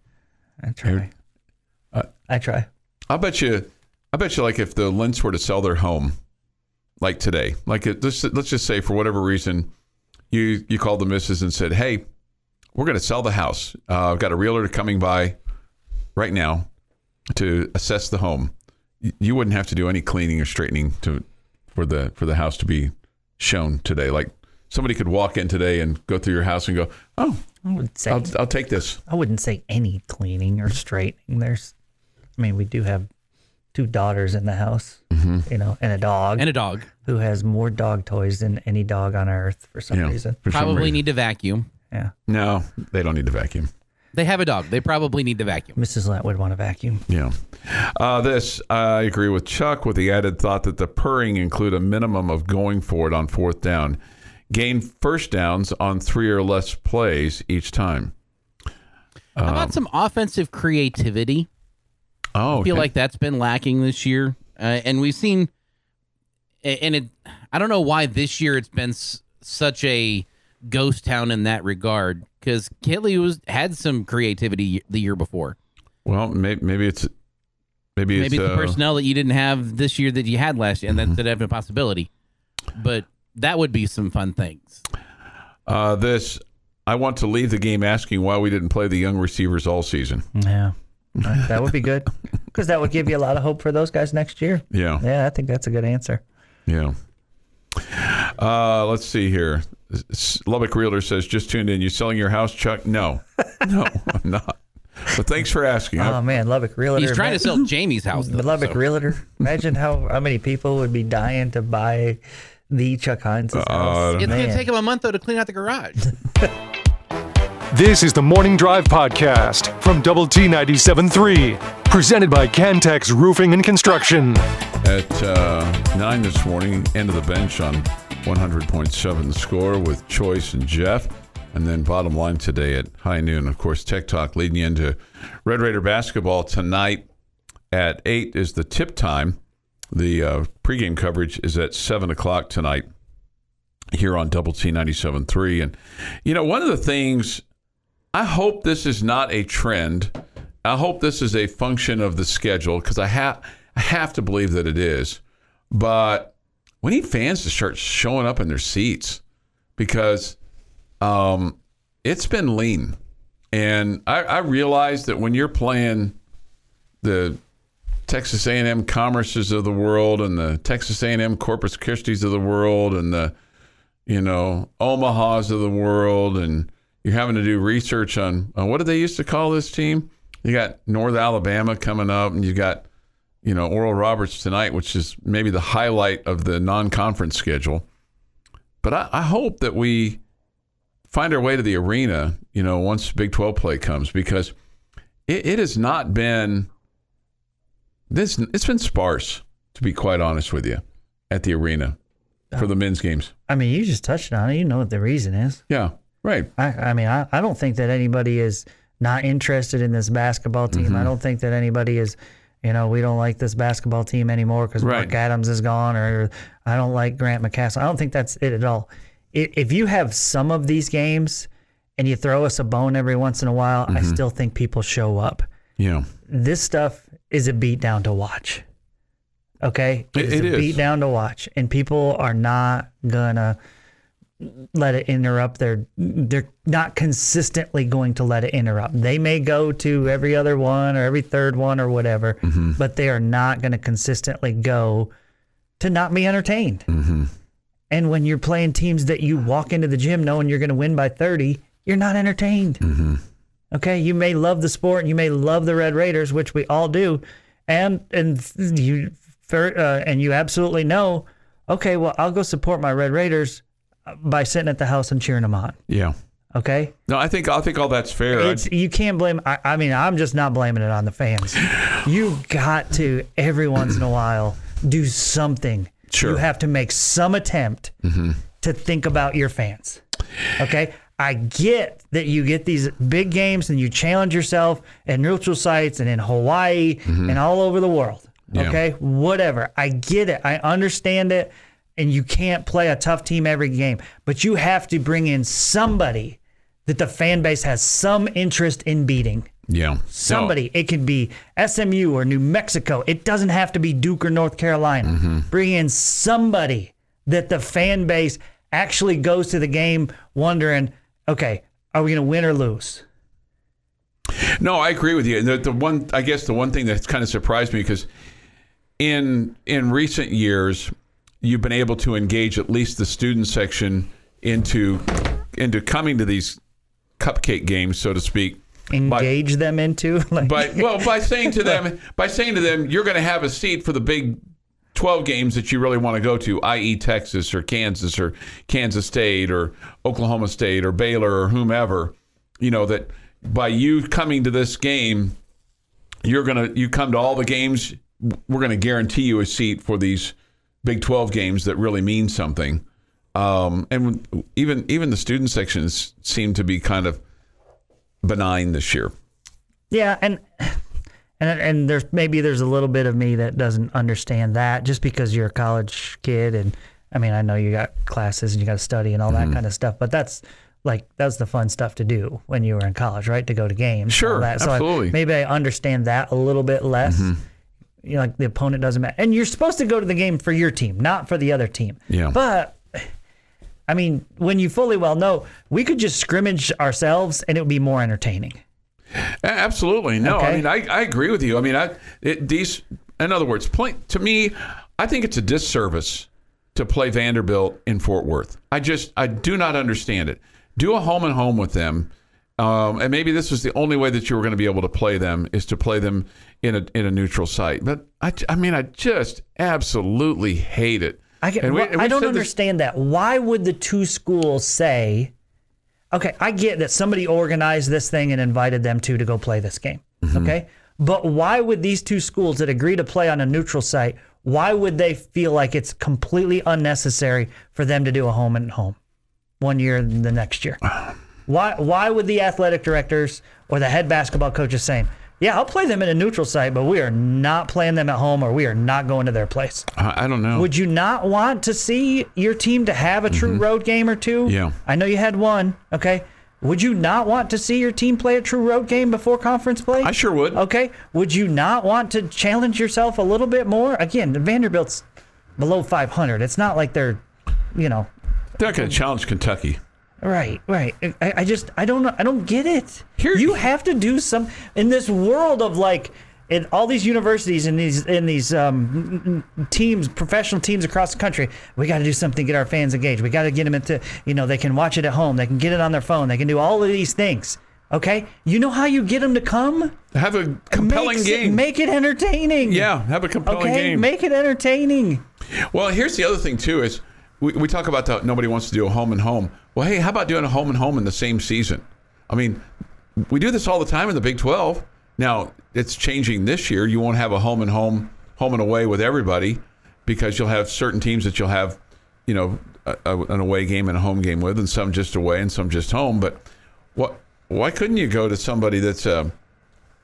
Speaker 4: I try.
Speaker 3: Uh,
Speaker 4: I try.
Speaker 3: I'll bet you. I bet you, like if the Lynch were to sell their home, like today, like it, let's let's just say for whatever reason, you you called the missus and said, "Hey, we're going to sell the house. Uh, I've got a realtor coming by right now to assess the home. You wouldn't have to do any cleaning or straightening to for the for the house to be shown today. Like somebody could walk in today and go through your house and go, "Oh,
Speaker 4: I would say
Speaker 3: I'll I'll take this."
Speaker 4: I wouldn't say any cleaning or straightening. There's, I mean, we do have two daughters in the house,
Speaker 3: Mm-hmm.
Speaker 4: you know, and a dog
Speaker 5: And a dog.
Speaker 4: who has more dog toys than any dog on earth for some
Speaker 3: You know,
Speaker 4: reason.
Speaker 3: for some
Speaker 5: Probably
Speaker 3: reason.
Speaker 5: need to vacuum.
Speaker 4: Yeah,
Speaker 3: No, they don't need to vacuum.
Speaker 5: They have a dog. They probably need to vacuum.
Speaker 4: Mrs. Lent would want to vacuum.
Speaker 3: Yeah. Uh, this, I agree with Chuck with the added thought that the purring include a minimum of going for it on fourth down. Gain first downs on three or less plays each time.
Speaker 5: How about some offensive creativity?
Speaker 3: Oh,
Speaker 5: I feel like that's been lacking this year, uh, and we've seen, and it. I don't know why this year it's been s- such a ghost town in that regard because Kittley was had some creativity the year before.
Speaker 3: Well, maybe, maybe it's maybe it's
Speaker 5: Maybe the
Speaker 3: uh,
Speaker 5: personnel that you didn't have this year that you had last year, and
Speaker 3: Mm-hmm.
Speaker 5: that's that have a possibility. But that would be some fun things.
Speaker 3: uh, this. I want to leave the game asking why we didn't play the young receivers all season.
Speaker 4: Yeah, that would be good because that would give you a lot of hope for those guys next year.
Speaker 3: Yeah,
Speaker 4: Yeah, I think that's a good answer.
Speaker 3: yeah. Uh, let's see here. Lubbock Realtor says, "Just tuned in. You selling your house, Chuck? No, no, I'm not. But thanks for asking. I-
Speaker 4: Oh man, Lubbock Realtor.
Speaker 5: He's trying to sell Jamie's house. Though,
Speaker 4: the Lubbock
Speaker 5: so.
Speaker 4: Realtor. Imagine how how many people would be dying to buy the Chuck Heinz' house.
Speaker 5: It's going to take him a month though to clean out the garage.
Speaker 1: This is the Morning Drive Podcast from Double T 97.3, presented by Cantex Roofing and Construction.
Speaker 3: at uh, 9 this morning, end of the bench on 100.7 the score with Choice and Jeff. And then bottom line today at high noon. Of course, Tech Talk leading into Red Raider basketball tonight at 8 is the tip time. The uh, pregame coverage is at 7 o'clock tonight here on Double T 97.3. And, you know, one of the things, I hope this is not a trend. I hope this is a function of the schedule because I, ha- I have to believe that it is. But we need fans to start showing up in their seats because um, it's been lean. And I, I realize that when you're playing the Texas A&M Commerces of the world and the Texas A&M Corpus Christi's of the world and the you know Omahas of the world and you're having to do research on, on what did they used to call this team? You got North Alabama coming up and you got you know Oral Roberts tonight, which is maybe the highlight of the non-conference schedule. But I, I hope that we find our way to the arena, you know, once Big 12 play comes because it, it has not been this it's been sparse to be quite honest with you at the arena for the men's games.
Speaker 4: I mean, you just touched on it. You know what the reason is.
Speaker 3: Yeah, right.
Speaker 4: I, I mean, I, I don't think that anybody is not interested in this basketball team.
Speaker 3: Mm-hmm.
Speaker 4: I don't think that anybody is, you know, we don't like this basketball team anymore because
Speaker 3: Right.
Speaker 4: Mark Adams is gone, or I don't like Grant McCasland. I don't think that's it at all. I- If you have some of these games and you throw us a bone every once in a while, I
Speaker 3: Mm-hmm.
Speaker 4: still think people show up.
Speaker 3: Yeah.
Speaker 4: This stuff is a beat down to watch. Okay,
Speaker 3: It-
Speaker 4: It's
Speaker 3: it
Speaker 4: a
Speaker 3: is.
Speaker 4: beat down to watch, and people are not gonna let it interrupt their they're not consistently going to let it interrupt they may go to every other one or every third one or whatever
Speaker 3: Mm-hmm.
Speaker 4: but they are not going to consistently go to not be entertained
Speaker 3: Mm-hmm.
Speaker 4: and when you're playing teams that you walk into the gym knowing you're going to win by 30 you're not entertained
Speaker 3: Mm-hmm.
Speaker 4: okay you may love the sport and you may love the red raiders which we all do and and you uh, and you absolutely know okay well i'll go support my red raiders by sitting at the house and cheering them on.
Speaker 3: Yeah.
Speaker 4: Okay,
Speaker 3: No, I think I think all that's fair.
Speaker 4: It's you can't blame. I, I mean, I'm just not blaming it on the fans. You got to every once in a while do something.
Speaker 3: Sure.
Speaker 4: You have to make some attempt mm-hmm. to think about your fans. Okay. I get that you get these big games and you challenge yourself at neutral sites and in Hawaii mm-hmm. and all over the world.
Speaker 3: Yeah.
Speaker 4: Okay. Whatever. I get it. I understand it. And you can't play a tough team every game, but you have to bring in somebody that the fan base has some interest in beating.
Speaker 3: yeah.
Speaker 4: Somebody. It could be SMU or New Mexico. It doesn't have to be Duke or North Carolina. Mm-hmm. Bring in somebody that the fan base actually goes to the game wondering, okay, are we going to win or lose?
Speaker 3: No, I agree with you. The, the one, I guess, the one thing that's kind of surprised me because in in recent years, you've been able to engage at least the student section into into coming to these cupcake games, so to speak. by-
Speaker 4: Engage them into like
Speaker 3: by well by saying to them by saying to them you're going to have a seat for the big 12 games that you really want to go to i.e. Texas or Kansas or Kansas State or Oklahoma State or Baylor or whomever you know that by you coming to this game you're going to you come to all the games we're going to guarantee you a seat for these Big 12 games that really mean something um, and even even the student sections seem to be kind of benign this year
Speaker 4: Yeah, and and and there's maybe there's a little bit of me that doesn't understand that just because you're a college kid and I mean I know you got classes and you got to study and all
Speaker 3: Mm-hmm.
Speaker 4: that kind of stuff, but that's like that's the fun stuff to do when you were in college, right? To go to games,
Speaker 3: Sure,
Speaker 4: that. So
Speaker 3: absolutely. Mm-hmm.
Speaker 4: maybe I understand that a little bit less. You know, like the opponent doesn't matter, and you're supposed to go to the game for your team, not for the other team.
Speaker 3: Yeah.
Speaker 4: but. I mean, when you fully well know, we could just scrimmage ourselves and it would be more entertaining.
Speaker 3: Absolutely. No, I mean, I, I agree with you. I mean, I, it, these, in other words, play, to me, I think it's a disservice to play Vanderbilt in Fort Worth. I just, I do not understand it. Do a home and home with them. Um, and maybe this was the only way that you were going to be able to play them is to play them in a in a neutral site. But I, I mean, I just absolutely hate it.
Speaker 4: I, get,
Speaker 3: we-
Speaker 4: well,
Speaker 3: we
Speaker 4: I don't
Speaker 3: said this-
Speaker 4: understand that. Why would the two schools say, okay, I get that somebody organized this thing and invited them to to go play this game.
Speaker 3: Mm-hmm.
Speaker 4: Okay. But why would these two schools that agree to play on a neutral site, why would they feel like it's completely unnecessary for them to do a home and home one year and the next year? Why why would the athletic directors or the head basketball coaches saying, Yeah, I'll play them in a neutral site, but we are not playing them at home or we are not going to their place.
Speaker 3: I, I don't know.
Speaker 4: Would you not want to see your team to have a true road game or two?
Speaker 3: Mm-hmm. Yeah.
Speaker 4: I know you had one, okay? Would you not want to see your team play a true road game before conference play?
Speaker 3: I sure would.
Speaker 4: Okay. Would you not want to challenge yourself a little bit more? Again, Vanderbilt's below 500. It's not like they're, you know,
Speaker 3: They're not going to challenge Kentucky.
Speaker 4: Right, right. I, I just I don't know. I don't get it.
Speaker 3: Here-
Speaker 4: you have to do some in this world of like in all these universities and these in these um, teams, professional teams across the country. We got to do something to get our fans engaged. We got to get them into you know they can watch it at home. They can get it on their phone. They can do all of these things. Okay, you know how you get them to come?
Speaker 3: Have a compelling
Speaker 4: Makes it-
Speaker 3: game.
Speaker 4: make it entertaining.
Speaker 3: yeah, have a compelling
Speaker 4: Okay,
Speaker 3: game.
Speaker 4: make it entertaining.
Speaker 3: Well, here's the other thing too is we, we talk about the, nobody wants to do a home and home. Well, hey, how about doing a home and home in the same season? I mean, we do this all the time in the Big 12. Now it's changing this year. You won't have a home and home, home and away with everybody because you'll have certain teams that you'll have, you know, a, a, an away game and a home game with, and some just away and some just home. But what? Why couldn't you go to somebody that's a,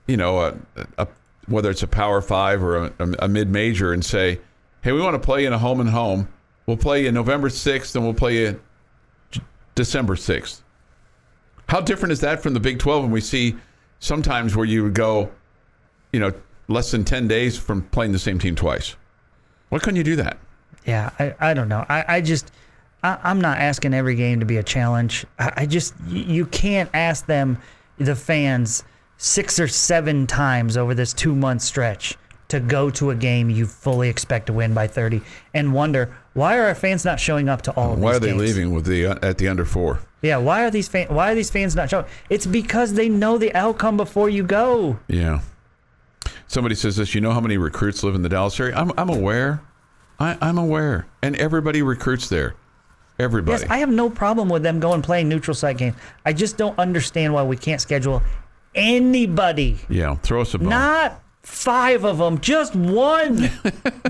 Speaker 3: you know, a, whether it's a Power Five or a, a mid major and say, hey, we want to play in a home and home. We'll play you November 6th and we'll play you December 6th. How different is that from the Big 12 when we see sometimes where you would go, you know, less than 10 days from playing the same team twice? Why couldn't you do that?
Speaker 4: Yeah, I, I don't know. I, I just, I, I'm not asking every game to be a challenge. I, I just, you can't ask them, the fans, six or seven times over this two month stretch to go to a game you fully expect to win by 30 and wonder why are our fans not showing up to all of
Speaker 3: Why
Speaker 4: these
Speaker 3: are they
Speaker 4: games?
Speaker 3: leaving with the uh, at the under four?
Speaker 4: Yeah, why are these fan, why are these fans not showing? It's because they know the outcome before you go.
Speaker 3: Yeah. Somebody says this. You know how many recruits live in the Dallas area? I'm, I'm aware. I, I'm aware, and everybody recruits there. Everybody.
Speaker 4: Yes, I have no problem with them going playing neutral site games. I just don't understand why we can't schedule anybody
Speaker 3: yeah. Throw us a bone.
Speaker 4: Not five of them, just one.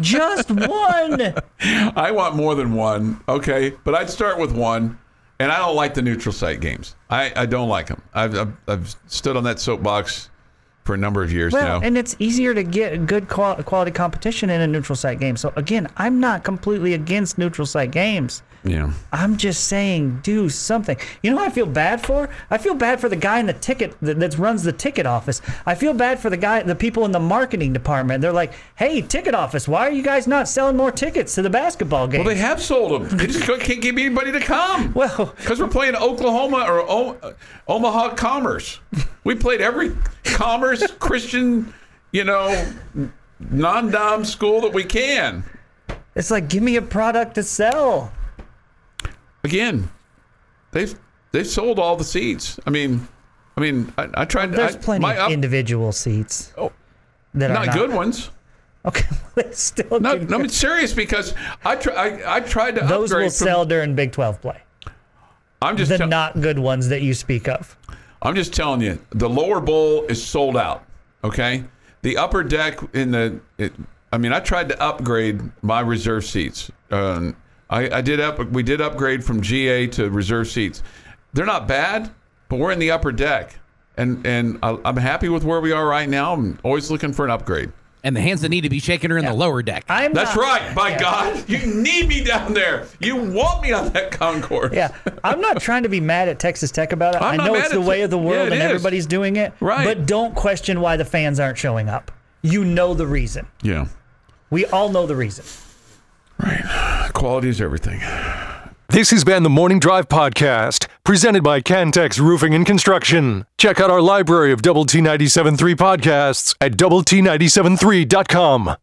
Speaker 4: just one.
Speaker 3: I want more than one, okay? But I'd start with one, and I don't like the neutral site games. I, I don't like them. I've, I've, I've stood on that soapbox for a number of years
Speaker 4: Well,
Speaker 3: now.
Speaker 4: and it's easier to get good quality competition in a neutral site game. So again, I'm not completely against neutral site games.
Speaker 3: Yeah.
Speaker 4: I'm just saying, do something. You know who I feel bad for? I feel bad for the guy in the ticket that, that runs the ticket office. I feel bad for the guy, the people in the marketing department. They're like, "Hey, ticket office, why are you guys not selling more tickets to the basketball game?"
Speaker 3: Well, they have sold them. They just can't get anybody to come.
Speaker 4: Well-
Speaker 3: because we're playing Oklahoma or o- Omaha Commerce. We played every Commerce Christian, you know, non-dom school that we can.
Speaker 4: it's like, give me a product to sell.
Speaker 3: Again, they've they've sold all the seats. I mean, I mean, I, I tried.
Speaker 4: There's
Speaker 3: I,
Speaker 4: plenty
Speaker 3: my
Speaker 4: of individual seats
Speaker 3: Oh,
Speaker 4: that are
Speaker 3: not
Speaker 4: not
Speaker 3: good ones.
Speaker 4: Okay, well, still
Speaker 3: No, no, I'm serious because I try. I, I tried to
Speaker 4: Those will
Speaker 3: from-
Speaker 4: sell during Big 12 play.
Speaker 3: I'm just
Speaker 4: The
Speaker 3: tell-
Speaker 4: not good ones that you speak of.
Speaker 3: I'm just telling you, the lower bowl is sold out. Okay, the upper deck in the. It, I mean, I tried to upgrade my reserve seats. Um, I, I did up. We did upgrade from GA to reserve seats. They're not bad, but we're in the upper deck, and and I, I'm happy with where we are right now. I'm always looking for an upgrade.
Speaker 5: And the hands that need to be shaken are in the lower deck.
Speaker 4: I'm
Speaker 3: That's
Speaker 4: not-
Speaker 3: right. By God, you need me down there. You want me on that concourse.
Speaker 4: Yeah, I'm not trying to be mad at Texas Tech about it.
Speaker 3: I'm
Speaker 4: I
Speaker 3: not
Speaker 4: know
Speaker 3: mad
Speaker 4: it's the
Speaker 3: at
Speaker 4: way
Speaker 3: Te-
Speaker 4: of the
Speaker 3: Yeah,
Speaker 4: world
Speaker 3: it
Speaker 4: and
Speaker 3: is.
Speaker 4: everybody's doing it.
Speaker 3: Right.
Speaker 4: But don't question why the fans aren't showing up. You know the reason.
Speaker 3: Yeah.
Speaker 4: We all know the reason.
Speaker 3: Quality is everything.
Speaker 1: This has been the Morning Drive Podcast, presented by Cantex Roofing and Construction. Check out our library of Double T 97.3 podcasts at Double T 97.3.com.